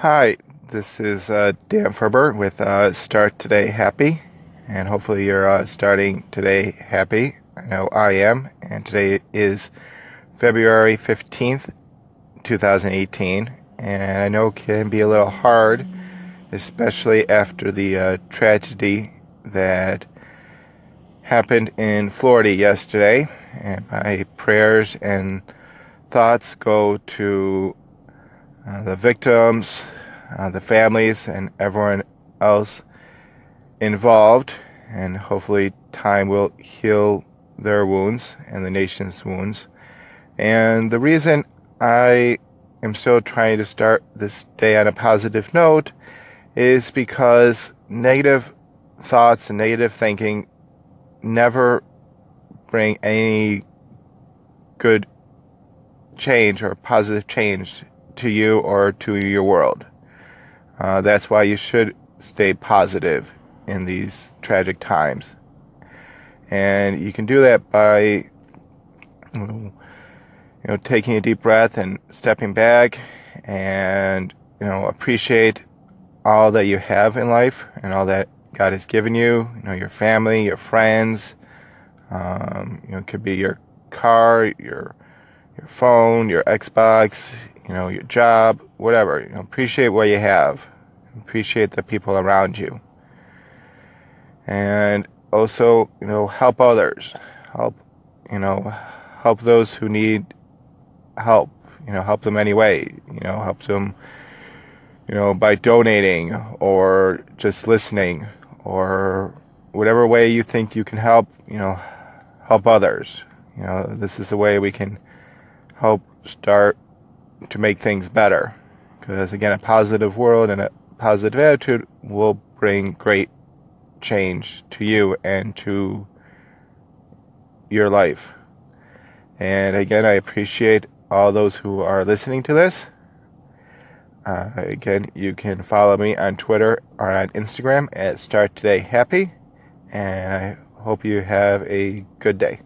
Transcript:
Hi, this is uh, Dan Ferber with uh, Start Today Happy, and hopefully you're uh, starting today happy. I know I am, and today is February 15th, 2018, and I know it can be a little hard, especially after the uh, tragedy that happened in Florida yesterday, and my prayers and thoughts go to uh, the victims, uh, the families, and everyone else involved. And hopefully, time will heal their wounds and the nation's wounds. And the reason I am still trying to start this day on a positive note is because negative thoughts and negative thinking never bring any good change or positive change to you or to your world. Uh, that's why you should stay positive in these tragic times. And you can do that by, you know, taking a deep breath and stepping back and, you know, appreciate all that you have in life and all that God has given you, you know, your family, your friends, um, you know, it could be your car, your your phone, your Xbox, you know, your job, whatever. You know, appreciate what you have. Appreciate the people around you. And also, you know, help others. Help, you know, help those who need help. You know, help them anyway. You know, help them, you know, by donating or just listening or whatever way you think you can help, you know, help others. You know, this is the way we can help start to make things better. Because again, a positive world and a positive attitude will bring great change to you and to your life. And again, I appreciate all those who are listening to this. Uh, again, you can follow me on Twitter or on Instagram at Start Today Happy. And I hope you have a good day.